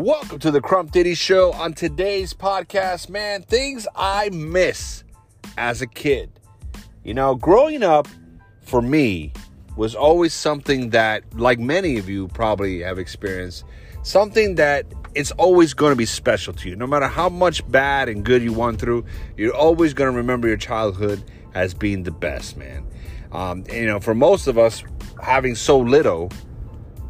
Welcome to the Crump Diddy Show. On today's podcast, man, things I miss as a kid. You know, growing up for me was always something that, like many of you probably have experienced, something that it's always going to be special to you. No matter how much bad and good you went through, you're always going to remember your childhood as being the best, man. Um, you know, for most of us, having so little,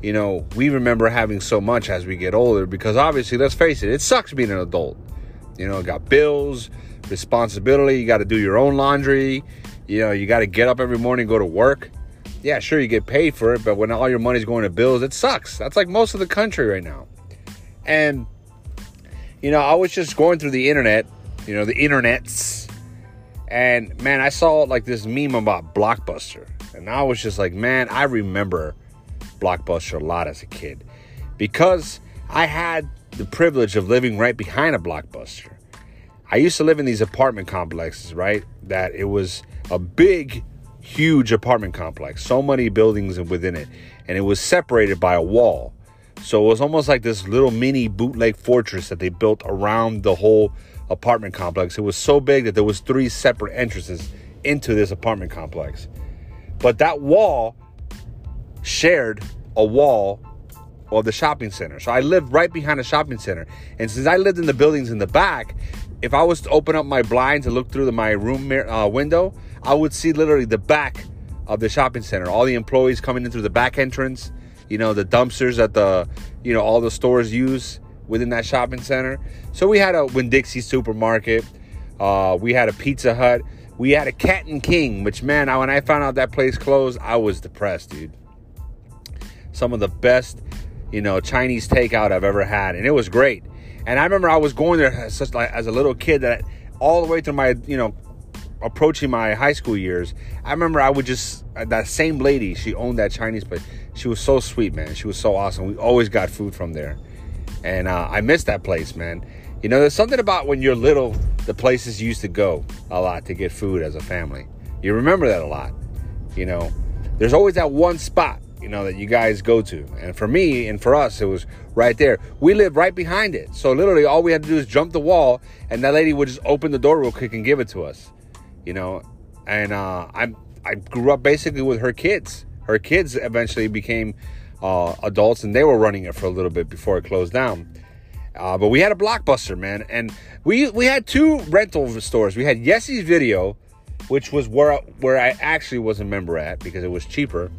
you know, we remember having so much as we get older because obviously, let's face it, it sucks being an adult. You know, got bills, responsibility, you got to do your own laundry, you know, you got to get up every morning, go to work. Yeah, sure, you get paid for it, but when all your money's going to bills, it sucks. That's like most of the country right now. And, you know, I was just going through the internet, you know, the internets, and man, I saw like this meme about Blockbuster. And I was just like, man, I remember Blockbuster a lot as a kid because I had the privilege of living right behind a Blockbuster. I used to live in these apartment complexes, right? That it was a big, huge apartment complex, so many buildings within it, and it was separated by a wall. So it was almost like this little mini bootleg fortress that they built around the whole apartment complex. It was so big that there was three separate entrances into this apartment complex. But that wall shared a wall of the shopping center. So I lived right behind the shopping center. And since I lived in the buildings in the back, if I was to open up my blinds and look through the, my room mirror, uh, window, I would see literally the back of the shopping center. All the employees coming in through the back entrance, you know, the dumpsters that the, you know, all the stores use within that shopping center. So we had a Winn-Dixie supermarket. Uh, we had a Pizza Hut. We had a Cat and King, which man, I, when I found out that place closed, I was depressed, dude. Some of the best, you know, Chinese takeout I've ever had, and it was great. And I remember I was going there as, such, like, as a little kid that all the way through my, you know, approaching my high school years, I remember I would just that same lady. She owned that Chinese place. She was so sweet, man. She was so awesome. We always got food from there, and uh, I miss that place, man. You know, there's something about when you're little, the places you used to go a lot to get food as a family. You remember that a lot. You know, there's always that one spot, you know, that you guys go to. And for me and for us, it was right there. We lived right behind it. So literally all we had to do is jump the wall and that lady would just open the door real quick and give it to us. You know, and uh, I I grew up basically with her kids. Her kids eventually became uh, adults and they were running it for a little bit before it closed down. Uh, but we had a blockbuster, man, and we we had two rental stores. We had Yessy's Video, which was where where I actually was a member at because it was cheaper,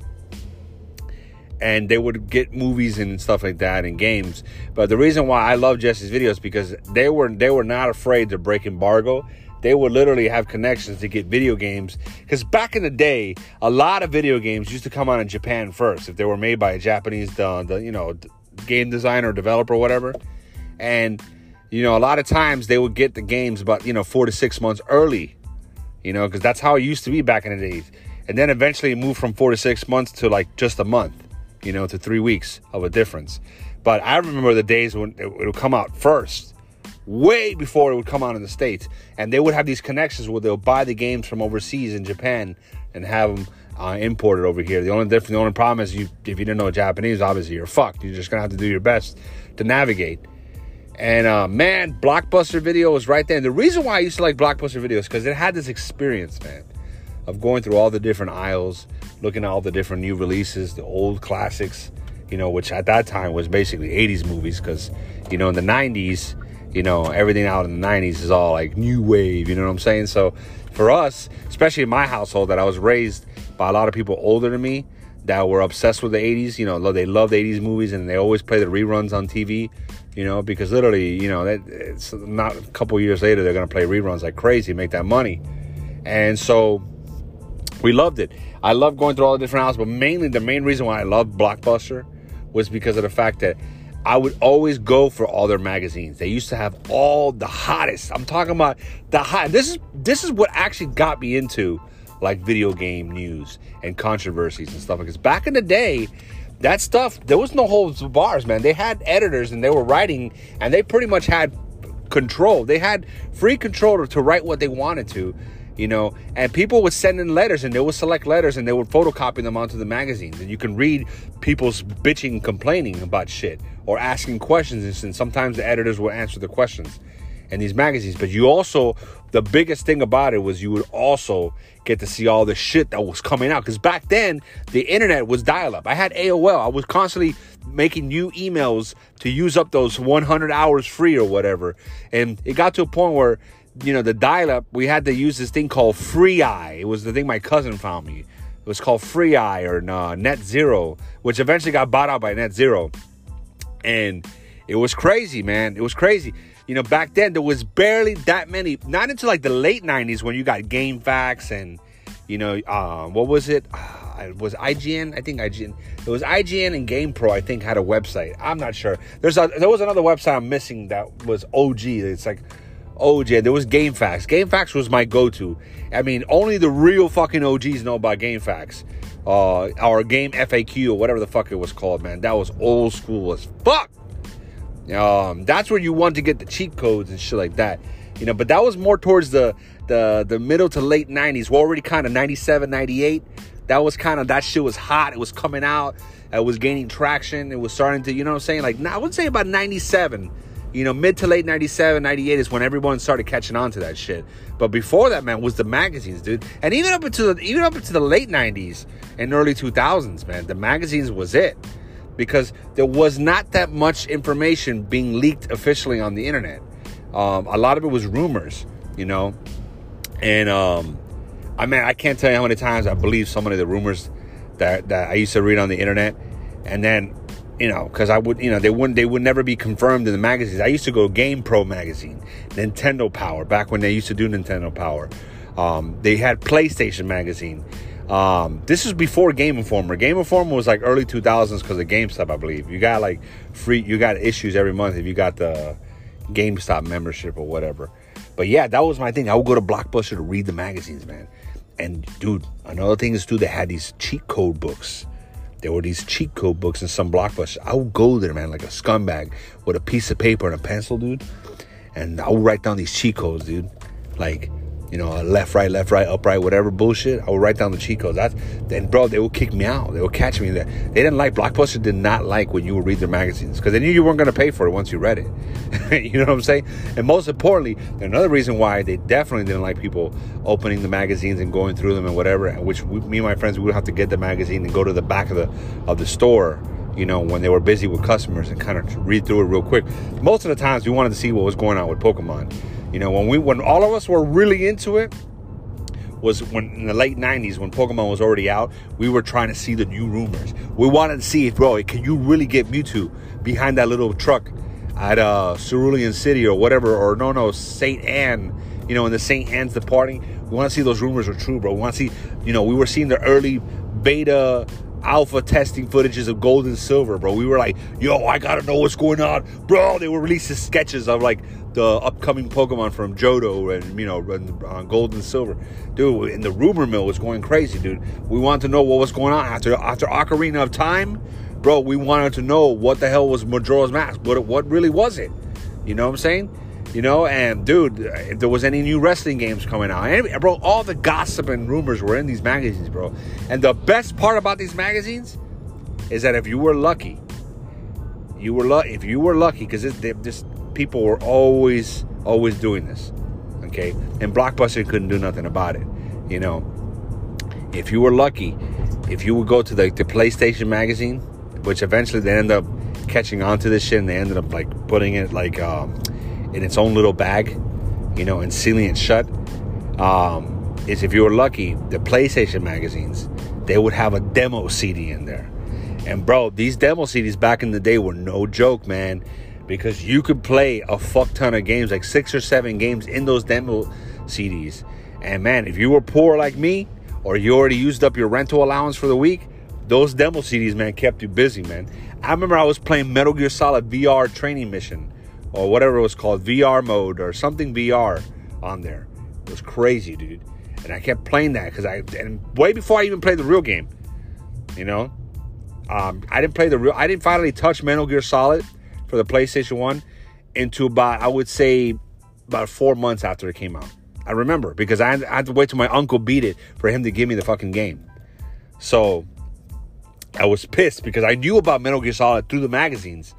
and they would get movies and stuff like that and games. But the reason why I love Jesse's videos because they were they were not afraid to break embargo. They would literally have connections to get video games. Because back in the day, a lot of video games used to come out in Japan first if they were made by a Japanese, uh, the you know, game designer, developer, whatever and, you know, a lot of times they would get the games about, you know, four to six months early, you know, because that's how it used to be back in the days. And then eventually it moved from four to six months to like just a month, you know, to three weeks of a difference. But I remember the days when it would come out first, way before it would come out in the States. And they would have these connections where they'll buy the games from overseas in Japan and have them uh, imported over here. The only difference, the only problem is you, if you didn't know Japanese, obviously you're fucked. You're just gonna have to do your best to navigate. And uh, man, Blockbuster Video was right there. And the reason why I used to like Blockbuster Video is because it had this experience, man, of going through all the different aisles, looking at all the different new releases, the old classics, you know, which at that time was basically 80s movies because, you know, in the 90s, you know, everything out in the 90s is all like new wave, you know what I'm saying? So for us, especially in my household, that I was raised by a lot of people older than me that were obsessed with the 80s, you know, they loved 80s movies and they always play the reruns on TV you know, because literally, you know, that it's not a couple years later they're gonna play reruns like crazy, make that money, and so we loved it. I love going through all the different houses, but mainly the main reason why I loved Blockbuster was because of the fact that I would always go for all their magazines. They used to have all the hottest. I'm talking about the hot. This is this is what actually got me into like video game news and controversies and stuff. Because back in the day, that stuff, there was no holds bars, man. They had editors and they were writing, and they pretty much had control. They had free control to write what they wanted to. You know, and people would send in letters and they would select letters and they would photocopy them onto the magazines. And you can read people's bitching, complaining about shit or asking questions. And sometimes the editors will answer the questions in these magazines. But you also, the biggest thing about it was you would also get to see all the shit that was coming out. Because back then, the internet was dial up. I had AOL. I was constantly making new emails to use up those 100 hours free or whatever. And it got to a point where, you know, the dial up, we had to use this thing called Free Eye. It was the thing my cousin found me. It was called Free Eye or uh, Net Zero, which eventually got bought out by Net Zero. And it was crazy, man. It was crazy. You know, back then there was barely that many. Not until like the late '90s when you got GameFAQs and you know uh, what was it? Uh, it was IGN. I think IGN. It was IGN and GamePro. I think had a website. I'm not sure. There's a, there was another website I'm missing that was OG. It's like OG. There was GameFAQs. GameFAQs was my go-to. I mean, only the real fucking OGs know about GameFAQs. Uh, our game FAQ or whatever the fuck it was called, man. That was old school as fuck. Um, that's where you want to get the cheat codes and shit like that. You know, but that was more towards the the the middle to late 90s. We're already kind of 97, 98. That was kind of that shit was hot. It was coming out. It was gaining traction. It was starting to, you know what I'm saying? Like, I would say about 97. You know, mid to late 97, 98 is when everyone started catching on to that shit. But before that, man, was the magazines, dude. And even up into the even up into the late 90s and early 2000s, man, the magazines was it because there was not that much information being leaked officially on the internet. Um, a lot of it was rumors, you know, and um, I mean I can't tell you how many times I believe so many of the rumors that that I used to read on the internet, and then you know because I would you know they wouldn't they would never be confirmed in the magazines. I used to go Game Pro magazine, Nintendo Power back when they used to do Nintendo Power. Um, they had PlayStation magazine. Um, this is before Game Informer. Game Informer was like early 2000s because of GameStop, I believe. You got like free, you got issues every month if you got the GameStop membership or whatever. But yeah, that was my thing. I would go to Blockbuster to read the magazines, man. And dude, another thing is, dude, they had these cheat code books. There were these cheat code books in some blockbusters. I would go there, man, like a scumbag with a piece of paper and a pencil, dude. And I would write down these cheat codes, dude. Like, you know, left, right, left, right, upright, whatever bullshit. I would write down the cheat codes. That's then, bro, they would kick me out. They would catch me there. They didn't like Blockbuster. Did not like when you would read their magazines because they knew you weren't going to pay for it once you read it. you know what I'm saying? And most importantly, another reason why they definitely didn't like people opening the magazines and going through them and whatever. Which we, me and my friends we would have to get the magazine and go to the back of the of the store you know, when they were busy with customers and kind of read through it real quick. Most of the times we wanted to see what was going on with Pokemon. You know, when we when all of us were really into it was when in the late 90s when Pokemon was already out, we were trying to see the new rumors. We wanted to see if bro, can you really get Mewtwo behind that little truck at uh Cerulean City or whatever or no no St. Anne, you know, in the St. Anne's departing. We want to see those rumors are true, bro. We want to see, you know, we were seeing the early beta alpha testing footages of gold and silver, bro. We were like, yo, I gotta know what's going on, bro. They were releasing sketches of like the upcoming Pokemon from Johto and you know and, uh, gold and silver, dude. And the rumor mill was going crazy, dude. We wanted to know what was going on after after Ocarina of Time, bro. We wanted to know what the hell was Majora's Mask. What what really was it? You know what I'm saying? You know, and dude, if there was any new wrestling games coming out, bro, all the gossip and rumors were in these magazines, bro. And the best part about these magazines is that if you were lucky, you were lucky. If you were lucky, because this people were always, always doing this. Okay, and Blockbuster couldn't do nothing about it. You know, if you were lucky, if you would go to the, the PlayStation magazine, which eventually they end up catching on to this shit, and they ended up like putting it like. Um, in its own little bag, you know, and sealing it shut. Um, is if you were lucky, the PlayStation magazines, they would have a demo CD in there. And bro, these demo CDs back in the day were no joke, man, because you could play a fuck ton of games, like six or seven games in those demo CDs. And man, if you were poor like me, or you already used up your rental allowance for the week, those demo CDs, man, kept you busy, man. I remember I was playing Metal Gear Solid VR training mission or whatever it was called, VR mode or something VR on there. It was crazy, dude. And I kept playing that because I and way before I even played the real game, you know, um, I didn't play the real. I didn't finally touch Metal Gear Solid for the PlayStation One into about I would say about four months after it came out. I remember because I had, I had to wait till my uncle beat it for him to give me the fucking game. So I was pissed because I knew about Metal Gear Solid through the magazines.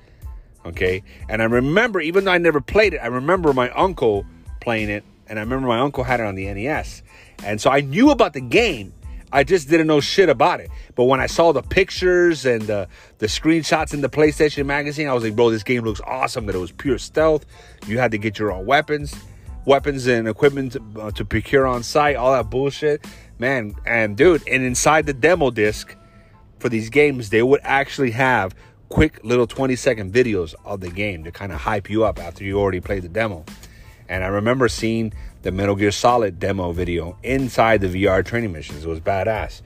Okay. And I remember, even though I never played it, I remember my uncle playing it. And I remember my uncle had it on the NES. And so I knew about the game. I just didn't know shit about it. But when I saw the pictures and the, the screenshots in the PlayStation magazine, I was like, bro, this game looks awesome. That it was pure stealth. You had to get your own weapons, weapons and equipment to, uh, to procure on site, all that bullshit. Man, and dude, and inside the demo disc for these games, they would actually have quick little 20 second videos of the game to kind of hype you up after you already played the demo. And I remember seeing the Metal Gear Solid demo video inside the VR training missions. It was badass.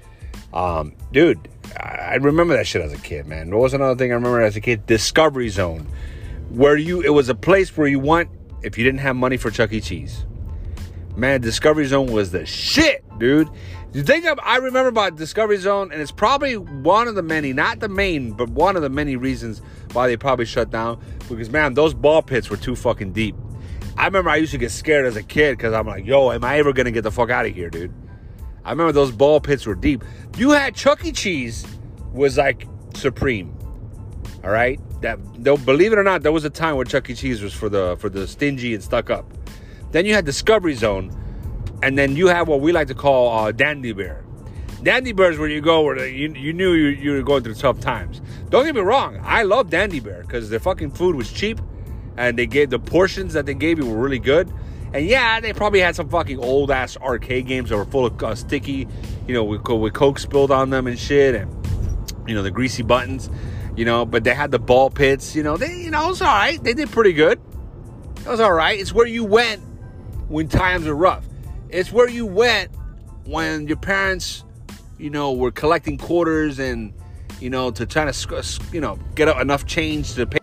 Um, dude, I remember that shit as a kid, man. There was another thing I remember as a kid Discovery Zone, where you, it was a place where you went if you didn't have money for Chuck E. Cheese. Man, Discovery Zone was the shit, dude. Think of, I remember about Discovery Zone, and it's probably one of the many, not the main, but one of the many reasons why they probably shut down. Because man, those ball pits were too fucking deep. I remember I used to get scared as a kid because I'm like, yo, am I ever gonna get the fuck out of here, dude? I remember those ball pits were deep. You had Chuck E. Cheese was like supreme. All right, that though, believe it or not, there was a time where Chuck E. Cheese was for the for the stingy and stuck up. Then you had Discovery Zone, and then you have what we like to call uh, Dandy Bear. Dandy Bear is where you go where you, you knew you, you were going through tough times. Don't get me wrong, I love Dandy Bear because their fucking food was cheap and they gave the portions that they gave you were really good. And yeah, they probably had some fucking old ass arcade games that were full of uh, sticky, you know, with, with Coke spilled on them and shit, and you know the greasy buttons, you know. But they had the ball pits, you know. They, you know, it was all right. They did pretty good. It was all right. It's where you went when times were rough. It's where you went when your parents, you know, were collecting quarters and, you know, to try to, you know, get enough change to pay.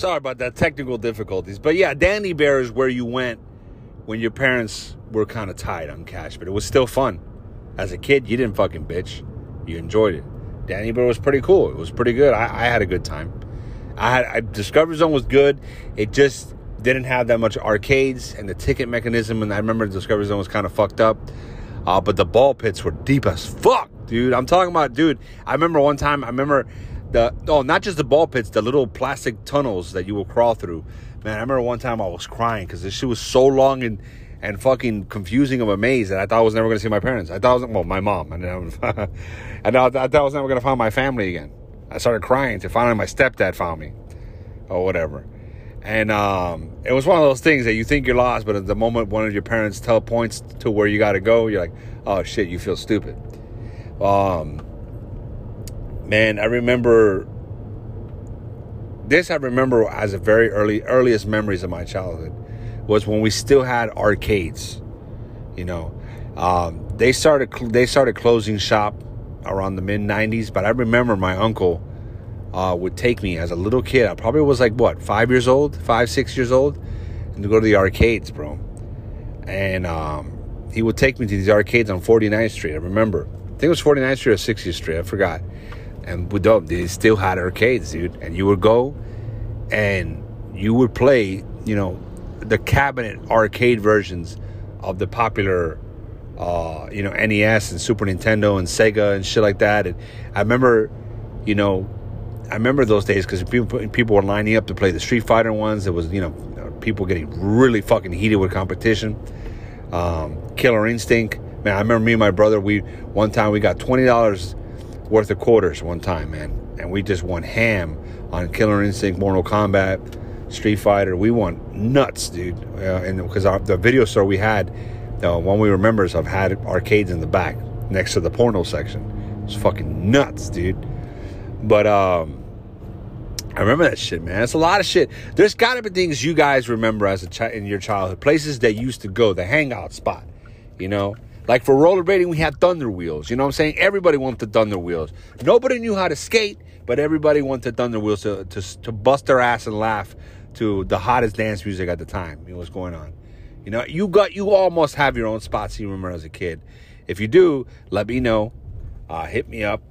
Sorry about that technical difficulties. But yeah, Dandy Bear is where you went when your parents were kind of tight on cash, but it was still fun. As a kid, you didn't fucking bitch. You enjoyed it. Dandy Bear was pretty cool. It was pretty good. I, I had a good time. I had I, Discovery Zone was good. It just didn't have that much arcades and the ticket mechanism. And I remember Discovery Zone was kind of fucked up. Uh, but the ball pits were deep as fuck, dude. I'm talking about, dude. I remember one time. I remember the oh, not just the ball pits, the little plastic tunnels that you will crawl through. Man, I remember one time I was crying because this shit was so long and and fucking confusing of a maze that I thought I was never going to see my parents. I thought I was well, my mom, and then I thought I was never going to find my family again. I started crying to finally my stepdad found me, or whatever. And um, it was one of those things that you think you're lost, but at the moment one of your parents telepoints to where you got to go, you're like, oh shit, you feel stupid. Um, man, I remember this. I remember as a very early, earliest memories of my childhood was when we still had arcades. You know, um, they started they started closing shop around the mid '90s, but I remember my uncle uh, would take me as a little kid. I probably was like what five years old, five six years old, and to go to the arcades, bro. And um, he would take me to these arcades on 49th Street. I remember. I think it was 49th Street or 60th Street. I forgot and don't. They still had arcades, dude. And you would go, and you would play, you know, the cabinet arcade versions of the popular, uh, you know, NES and Super Nintendo and Sega and shit like that. And I remember, you know, I remember those days because people people were lining up to play the Street Fighter ones. It was you know people getting really fucking heated with competition. Um, Killer Instinct, man. I remember me and my brother. We one time we got twenty dollars worth of quarters one time, man. And we just went ham on Killer Instinct, Mortal Kombat, Street Fighter. We went nuts, dude. Uh, and because the video store we had, uh, one we were members of, had arcades in the back next to the porno section. It's fucking nuts, dude. But um, I remember that shit, man. It's a lot of shit. There's got to be things you guys remember as a ch- in your childhood, places that used to go, the hangout spot. You know, like for rollerblading, we had thunder wheels. You know what I'm saying? Everybody wanted thunder wheels. Nobody knew how to skate, but everybody wanted thunder wheels to, to, to bust their ass and laugh to the hottest dance music at the time. You know what's going on. You know, you got you almost have your own spots you remember as a kid. If you do, let me know. Uh, hit me up.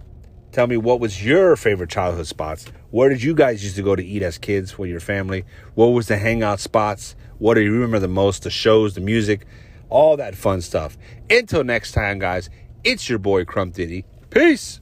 Tell me what was your favorite childhood spots. Where did you guys used to go to eat as kids with your family? What was the hangout spots? What do you remember the most? The shows, the music all that fun stuff. Until next time, guys, it's your boy Crump Diddy. Peace.